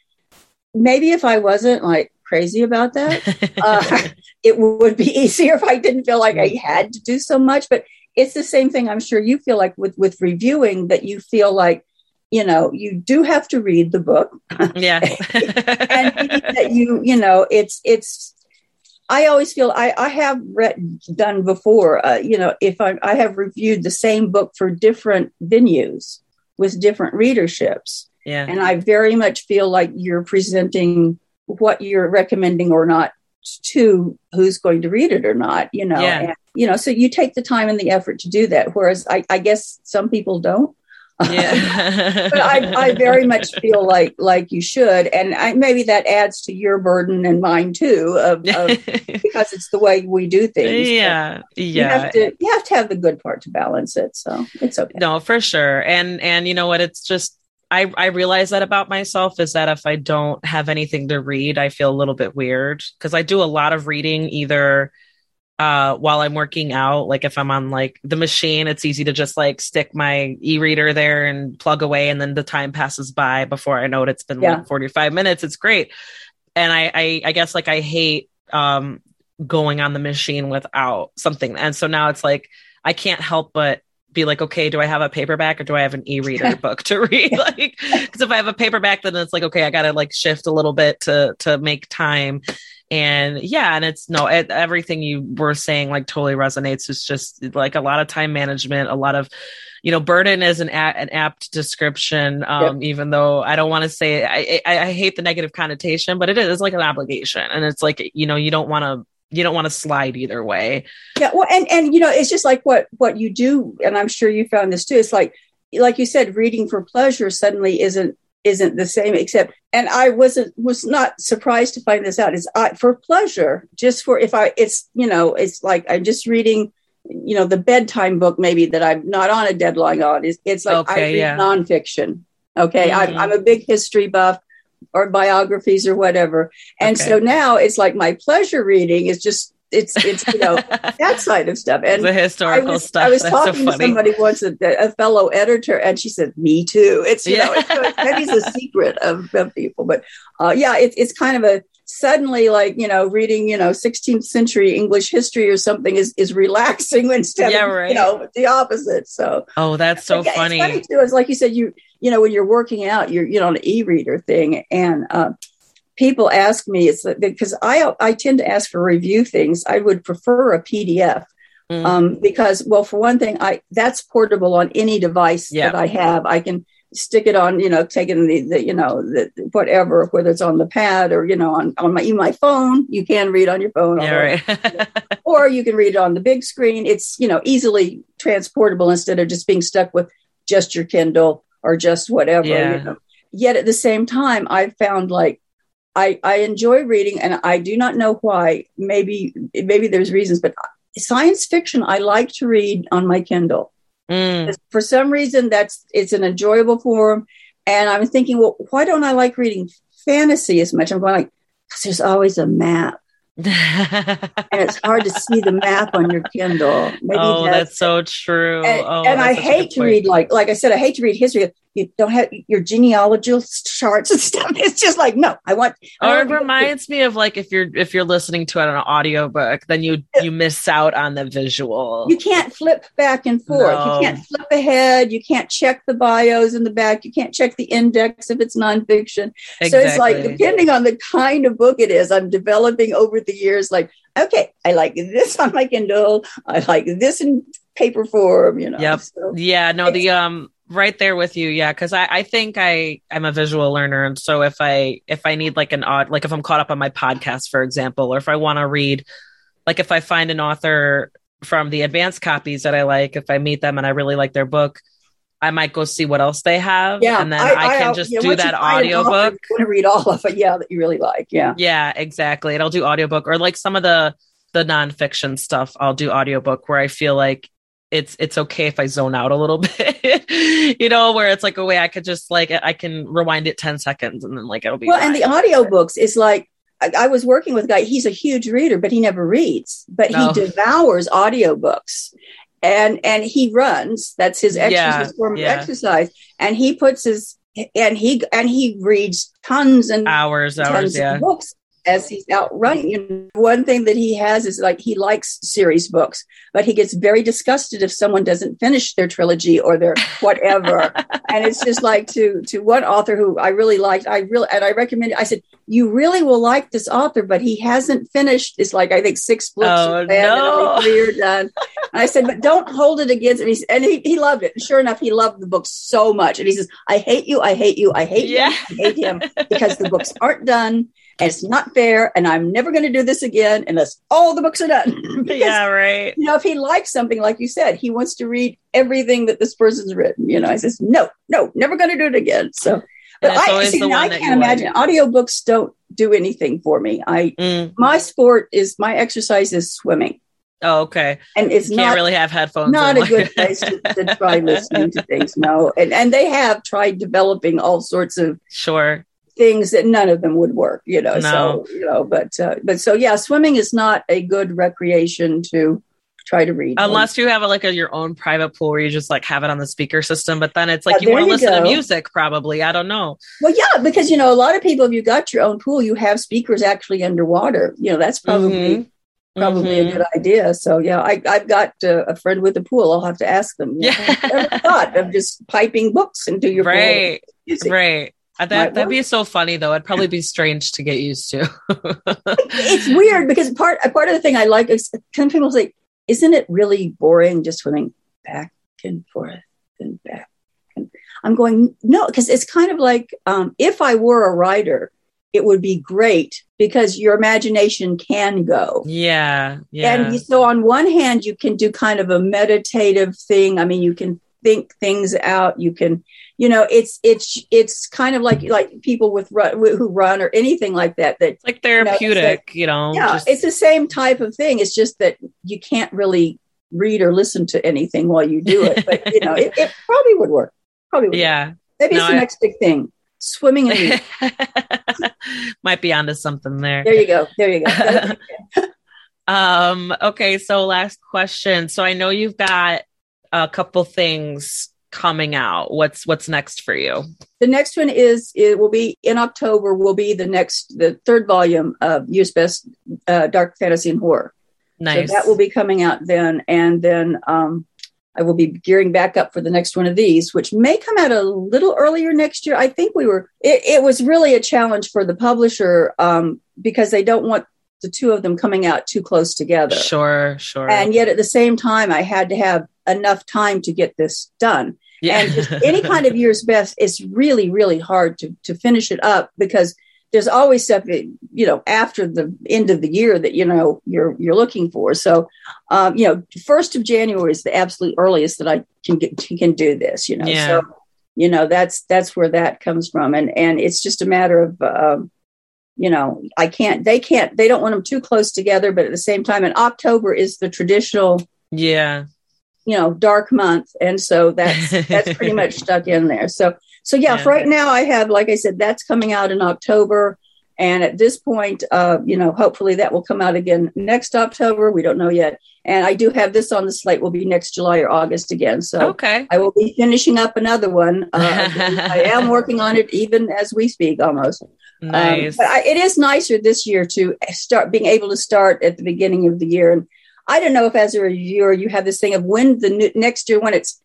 maybe if i wasn't like crazy about that uh, it would be easier if i didn't feel like i had to do so much. But it's the same thing i'm sure you feel like with with reviewing that you feel like you know you do have to read the book. Yeah. And that you you know it's it's I always feel I, I have read done before. Uh, you know, if I, I have reviewed the same book for different venues with different readerships, yeah, and I very much feel like you're presenting what you're recommending or not to who's going to read it or not. You know, yeah. and, you know, so you take the time and the effort to do that. Whereas I, I guess some people don't. Yeah. but I, I very much feel like like you should, and I, maybe that adds to your burden and mine too, of, of because it's the way we do things. Yeah, yeah. You have, to, you have to have the good part to balance it, so it's okay. No, for sure, and and you know what? It's just I, I realize that about myself is that if I don't have anything to read, I feel a little bit weird because I do a lot of reading either uh, while I'm working out. Like if I'm on like the machine, it's easy to just like stick my e-reader there and plug away, and then the time passes by before I know it. It's been yeah. like 45 minutes. It's great. And I, I, I guess like I hate um, going on the machine without something. And so now it's like I can't help but be like, okay, do I have a paperback or do I have an e-reader book to read? like, because if I have a paperback, then it's like, okay, I got to like shift a little bit to to make time and yeah and it's no it, everything you were saying like totally resonates it's just like a lot of time management a lot of you know burden is an, a- an apt description um, yep. even though i don't want to say I, I, I hate the negative connotation but it is like an obligation and it's like you know you don't want to you don't want to slide either way yeah well and and you know it's just like what what you do and i'm sure you found this too it's like like you said reading for pleasure suddenly isn't isn't the same except and i wasn't was not surprised to find this out is i for pleasure just for if i it's you know it's like i'm just reading you know the bedtime book maybe that i'm not on a deadline on is it's like okay, i read yeah. nonfiction okay mm-hmm. I'm, I'm a big history buff or biographies or whatever and okay. so now it's like my pleasure reading is just it's it's you know that side of stuff and the historical I was, stuff. I was That's talking so to somebody once, a, a, fellow editor, and she said, "Me too." It's you Yeah. know, it's, maybe it's a secret of, of people, but uh, yeah, it's it's kind of a suddenly like you know reading you know 16th century English history or something is is relaxing instead Yeah, of right. you know the opposite. So Oh, that's so yeah, funny. It's funny too. It's like you said, you you know when you're working out, you're you know an e-reader thing, and uh, people ask me it's because I I tend to ask for review things. I would prefer a PDF Mm. um, because well, for one thing, I that's portable on any device Yeah. that I have. I can stick it on, you know, taking the, the you know the whatever, whether it's on the pad or you know on on my my phone. You can read on your phone, yeah, although- right. or you can read it on the big screen. It's you know easily transportable instead of just being stuck with just your Kindle or just whatever. Yeah. You know. Yet at the same time, I found like I I enjoy reading, and I do not know why. Maybe maybe there's reasons, but science fiction I like to read on my Kindle. Mm. For some reason, that's it's an enjoyable form, and I'm thinking, well, why don't I like reading fantasy as much? I'm going like, because there's always a map and it's hard to see the map on your Kindle. Maybe oh, that's so true. and, oh, and I that's hate to read like like I said, I hate to read history. You don't have your genealogical charts and stuff. It's just like no, I want. I Or it want- reminds me of like if you're if you're listening to it on an audiobook, then you you miss out on the visual. you can't flip back and forth. No. You can't flip ahead. You can't check the bios in the back. You can't check the index if it's nonfiction. So it's like depending on the kind of book it is, I'm developing over the years. Like, okay, I like this on my Kindle. I like this in paper form. You know. Yep. So, Yeah, no, the um right there with you, yeah, because I, I think I I'm a visual learner, and so if I if I need like an odd like if I'm caught up on my podcast, for example, or if I want to read, like if I find an author from the advanced copies that I like, if I meet them and I really like their book, I might go see what else they have, yeah, and then I, can just yeah, do that find an author, audiobook. Want to read all of it, yeah, that you really like, yeah. Yeah, exactly. And I'll do audiobook or like some of the the nonfiction stuff. I'll do audiobook where I feel like it's it's okay if I zone out a little bit. you know, where it's like a way I could just like I can rewind it 10 seconds and then like it'll be Well, and the fine. audiobooks is like I, I was working with a guy, he's a huge reader, but he never reads, but No. he devours audiobooks. And and he runs. That's his exercise Yeah, form yeah. of exercise. And he puts his and he and he reads tons and hours, hours, tons yeah. of books as he's out running. You know, one thing that he has is like he likes series books, but he gets very disgusted if someone doesn't finish their trilogy or their whatever. and it's just like to to one author who I really liked. I really and I recommended. I said you really will like this author, but he hasn't finished. It's like I think six books. Oh, are planned and no. three are done. And I said, but don't hold it against s- and he, he loved it. Sure enough, he loved the book so much. And he says, I hate you. I hate you. I hate Yeah. you. I hate him because the books aren't done it's not fair. And I'm never going to do this again unless all the books are done. Because, yeah, right. You know, if he likes something, like you said, he wants to read everything that this person's written. You know, I says, no, no, never going to do it again. So, but I, see, I can't imagine audiobooks don't do anything for me. I, Mm. my sport is my exercise is swimming Oh, okay. and it's not really have headphones. not a good place to, to try listening to things. No, and and they have tried developing all sorts of sure. Things that none of them would work. You know, No. so you know, but uh, but so yeah, swimming is not a good recreation to try to read. Unless you have a, like a, your own private pool where you just like have it on the speaker system, but then it's like Yeah, you want to listen to music, probably. I don't know. well, yeah, because you know, a lot of people, if you got your own pool, you have speakers actually underwater. You know, that's probably. Mhm. Probably Mhm. a good idea. So yeah, I, I've got uh, a friend with a pool. I'll have to ask them. Yeah. Thought of just piping books into your pool. right, Music. right. Uh, That that'd be so funny though. It'd probably be strange to get used to. it's weird because part part of the thing I like is some people say, "Isn't it really boring just swimming back and forth and back?" And I'm going, no, because it's kind of like um, if I were a writer, it would be great because your imagination can go. yeah, yeah. And so, on one hand, you can do kind of a meditative thing. I mean, you can think things out. You can, you know, it's it's it's kind of like like people with run, who run or anything like that. That it's like therapeutic, you know. yeah, just- it's the same type of thing. It's just that you can't really read or listen to anything while you do it. But you know, it, it probably would work. Probably would work. yeah. Maybe No, it's the I- next big thing. Swimming reading. Might be onto something there. there you go. There you go. Um, okay, so last question. So I know you've got a couple things coming out. What's what's next for you? The next one is it will be in October. Will be the next the third volume of Year's Best uh, Dark Fantasy and Horror. Nice. So that will be coming out then, and then um, I will be gearing back up for the next one of these, which may come out a little earlier next year. I think we were. It, it was really a challenge for the publisher um, because they don't want the two of them coming out too close together. Sure, sure. And yet at the same time, I had to have enough time to get this done. Yeah. And any kind of year's best, it's really, really hard to to finish it up because there's always stuff you know after the end of the year that you know you're you're looking for so um, you know first of january is the absolute earliest that i can get can do this you know yeah. so you know that's that's where that comes from and and it's just a matter of um, you know i can't they can't they don't want them too close together but at the same time in october is the traditional yeah you know dark month and so that's that's pretty much stuck in there so so yeah, yeah, right now I have, like I said, that's coming out in October. And at this point, uh, you know, hopefully that will come out again next October. We don't know yet. And I do have this on the slate. Will be next July or August again. So okay, I will be finishing up another one. Uh, I am working on it even as we speak, almost. Nice. Um, but I, it is nicer this year to start being able to start at the beginning of the year. And I don't know if as a reviewer you have this thing of when the new, next year when it's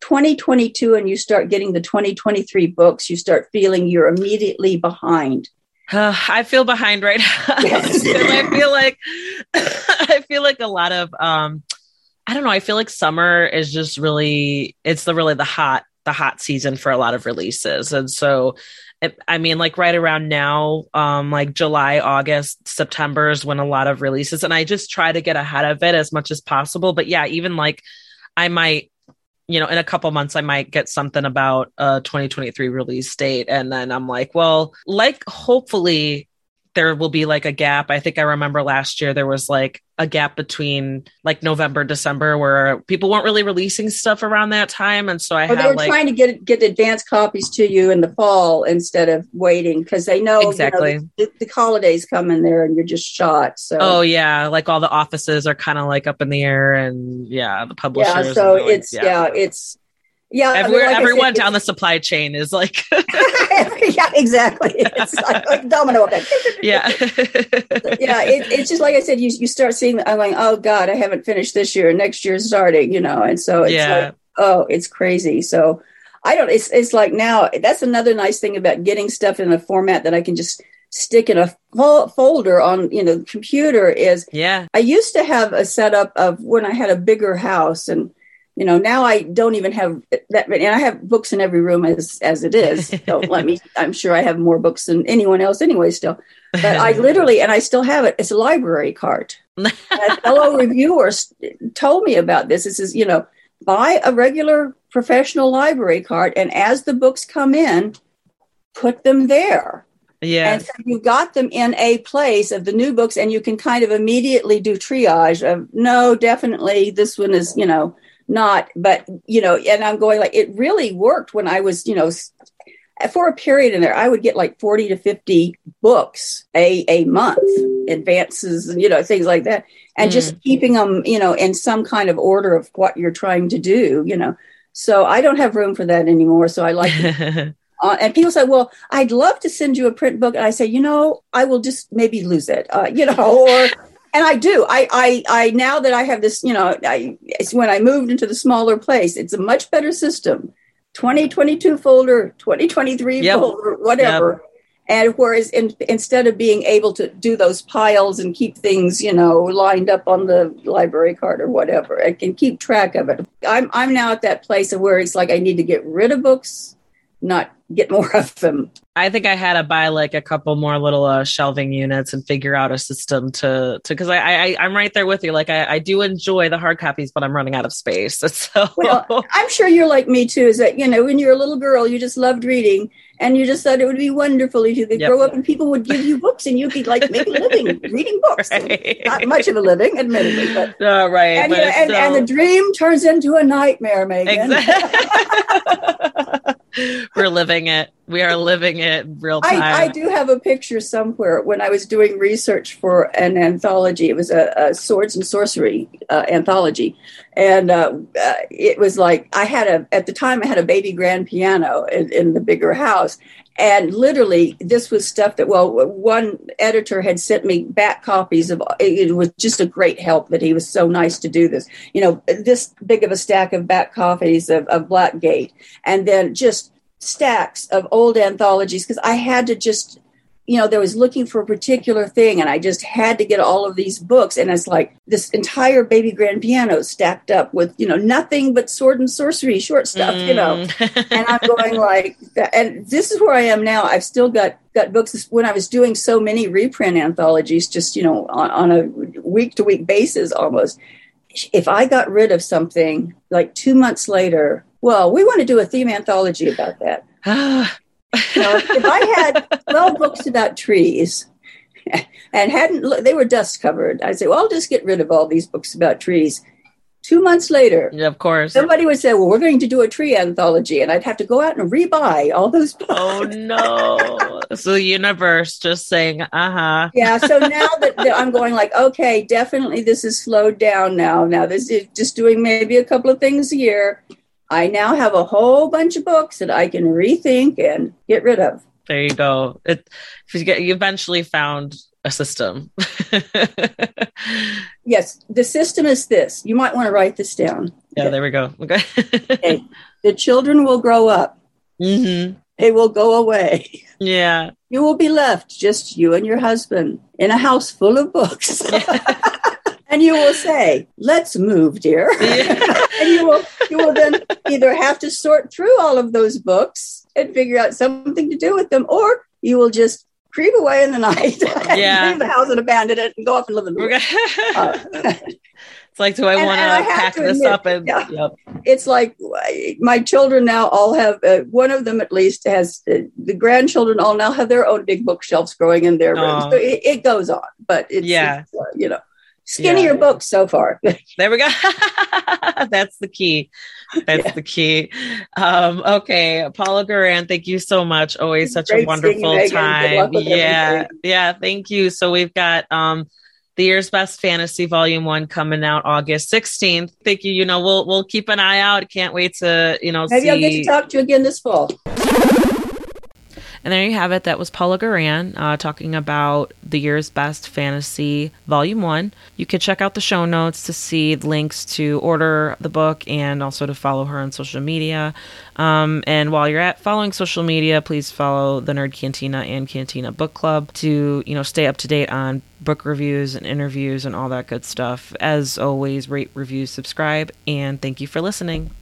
2022 and you start getting the 2023 books, you start feeling you're immediately behind. Uh, I feel behind right now. Yes. I feel like I feel like a lot of um I don't know, I feel like summer is just really it's the really the hot the hot season for a lot of releases. And so I mean like right around now um like July, August, September is when a lot of releases and I just try to get ahead of it as much as possible. But yeah, even like I might you know, in a couple months, I might get something about a 2023 release date. And then I'm like, well, like, hopefully there will be like a gap. I think I remember last year there was like a gap between like November, December where people weren't really releasing stuff around that time. And so I had they were like, trying to get get advance copies to you in the fall instead of waiting because they know exactly you know, the, the, holidays come in there and you're just shot. So oh yeah, like all the offices are kind of like up in the air and yeah, the publishers. Yeah, so it's yeah. yeah, it's yeah, Everywhere, I mean, like everyone said, down the supply chain is like, yeah, exactly. It's like, like domino effect. yeah, yeah. It, it's just like I said. You you start seeing. I'm like, oh god, I haven't finished this year. Next year's starting. You know, and so it's yeah. like, oh, it's crazy. So I don't. It's it's like now. That's another nice thing about getting stuff in a format that I can just stick in a fo- folder on you know computer. Is yeah. I used to have a setup of when I had a bigger house and you know now i don't even have that many and i have books in every room as as it is. Don't let me i'm sure i have more books than anyone else anyway still. But i literally and i still have it it's a library card. A fellow reviewer told me about this. It says you know buy a regular professional library card and as the books come in put them there. Yeah. And so you got them in a place of the new books, and you can kind of immediately do triage of no, definitely this one is, you know, not but you know and i'm going like it really worked when i was you know for a period in there i would get like 40 to 50 books a a month advances and you know things like that and mm. just keeping them you know in some kind of order of what you're trying to do you know so i don't have room for that anymore so i like Uh, and people say, "Well, I'd love to send you a print book," and I say, "You know, I will just maybe lose it, uh, you know, or and I do. I, I, I now that I have this, you know, I, it's when I moved into the smaller place. It's a much better system. 2022 folder, 2023 yep. folder, whatever. Yep. And whereas in, instead of being able to do those piles and keep things, you know, lined up on the library card or whatever, I can keep track of it. I'm I'm now at that place of where it's like I need to get rid of books, not get more of them. I think I had to buy like a couple more little uh, shelving units and figure out a system to to because I, I I'm right there with you. Like I, I do enjoy the hard copies, but I'm running out of space. So well, I'm sure you're like me too. Is that you know when you're a little girl, you just loved reading, and you just thought it would be wonderful if you could yep. grow up and people would give you books and you'd be like making a living reading books. Right. Not much of a living, admittedly, but right. And, you know, and, and, the dream turns into a nightmare, Megan. Exactly. We're living it. We are living it real time. I, I, do have a picture somewhere when I was doing research for an anthology. It was a, a swords and sorcery uh, anthology, and uh, uh, it was like I had a at the time I had a baby grand piano in, in the bigger house, and literally this was stuff that well one editor had sent me back copies of it was just a great help that he was so nice to do this. You know this big of a stack of back copies of, of Black Gate and then just stacks of old anthologies because i had to just you know, there was looking for a particular thing, and I just had to get all of these books. And it's like this entire baby grand piano stacked up with, you know, nothing but sword and sorcery, short stuff, mm. you know. Mm. and I'm going like, and this is where I am now. I've still got got books. When I was doing so many reprint anthologies, just you know, on, on a week to week basis, almost. If I got rid of something like two months later, well, we want to do a theme anthology about that. If I had 12 books about trees and hadn't, they were dust covered, I'd say, well, I'll just get rid of all these books about trees. Two months later, yeah, of course, somebody would say, "Well, we're going to do a tree anthology," and I'd have to go out and rebuy all those books. Oh no! so the universe just saying, "Uh huh." Yeah. So now that, that I'm going, like, okay, definitely this is slowed down now. Now this is just doing maybe a couple of things a year. I now have a whole bunch of books that I can rethink and get rid of. There you go. It you get you eventually found a system. yes, the system is this. You might want to write this down. Yeah, there we go. Okay. okay. The children will grow up. Mm-hmm. They will go away. Yeah. You will be left, just you and your husband, in a house full of books. and you will say, "Let's move, dear." Yeah. You will you will then either have to sort through all of those books and figure out something to do with them, or you will just creep away in the night, yeah. leave the house and abandon it, and go off and live in the woods. uh, it's like, do I want to pack this admit, up? And yeah, yep. it's like my children now all have uh, one of them at least has uh, the grandchildren all now have their own big bookshelves growing in their rooms. So it, it, goes on, but it's, yeah, it's, uh, you know skinnier yeah. books so far. there we go. That's the key. That's yeah. the key. Um, okay, Paula Guran, thank you so much. Always such a wonderful time. Yeah, everything. yeah. Thank you. So we've got um, the year's best fantasy volume one coming out August 16th. Thank you. You know, we'll we'll keep an eye out. Can't wait to, you know, maybe see... I'll get to talk to you again this fall. And there you have it. That was Paula Guran uh, talking about the year's best fantasy volume one. You can check out the show notes to see links to order the book and also to follow her on social media. Um, and while you're at following social media, please follow the Nerd Cantina and Cantina Book Club to you know stay up to date on book reviews and interviews and all that good stuff. As always, rate, review, subscribe, and thank you for listening.